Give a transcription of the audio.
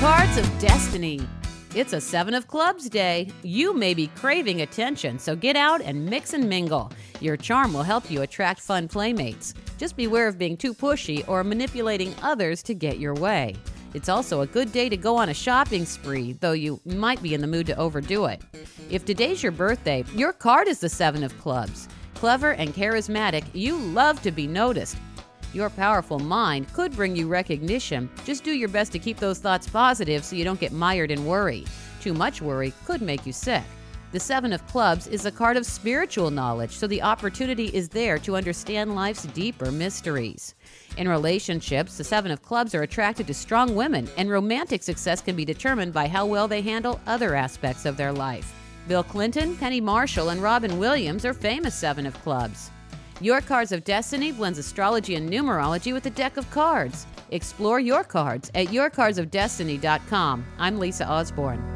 Cards of Destiny. It's a Seven of Clubs day. You may be craving attention, so get out and mix and mingle. Your charm will help you attract fun playmates. Just beware of being too pushy or manipulating others to get your way. It's also a good day to go on a shopping spree, though you might be in the mood to overdo it. If today's your birthday, your card is the Seven of Clubs. Clever and charismatic, you love to be noticed. Your powerful mind could bring you recognition. Just do your best to keep those thoughts positive so you don't get mired in worry. Too much worry could make you sick. The Seven of Clubs is a card of spiritual knowledge, so the opportunity is there to understand life's deeper mysteries. In relationships, the Seven of Clubs are attracted to strong women, and romantic success can be determined by how well they handle other aspects of their life. Bill Clinton, Penny Marshall, and Robin Williams are famous Seven of Clubs. Your Cards of Destiny blends astrology and numerology with a deck of cards. Explore your cards at yourcardsofdestiny.com. I'm Lisa Osborne.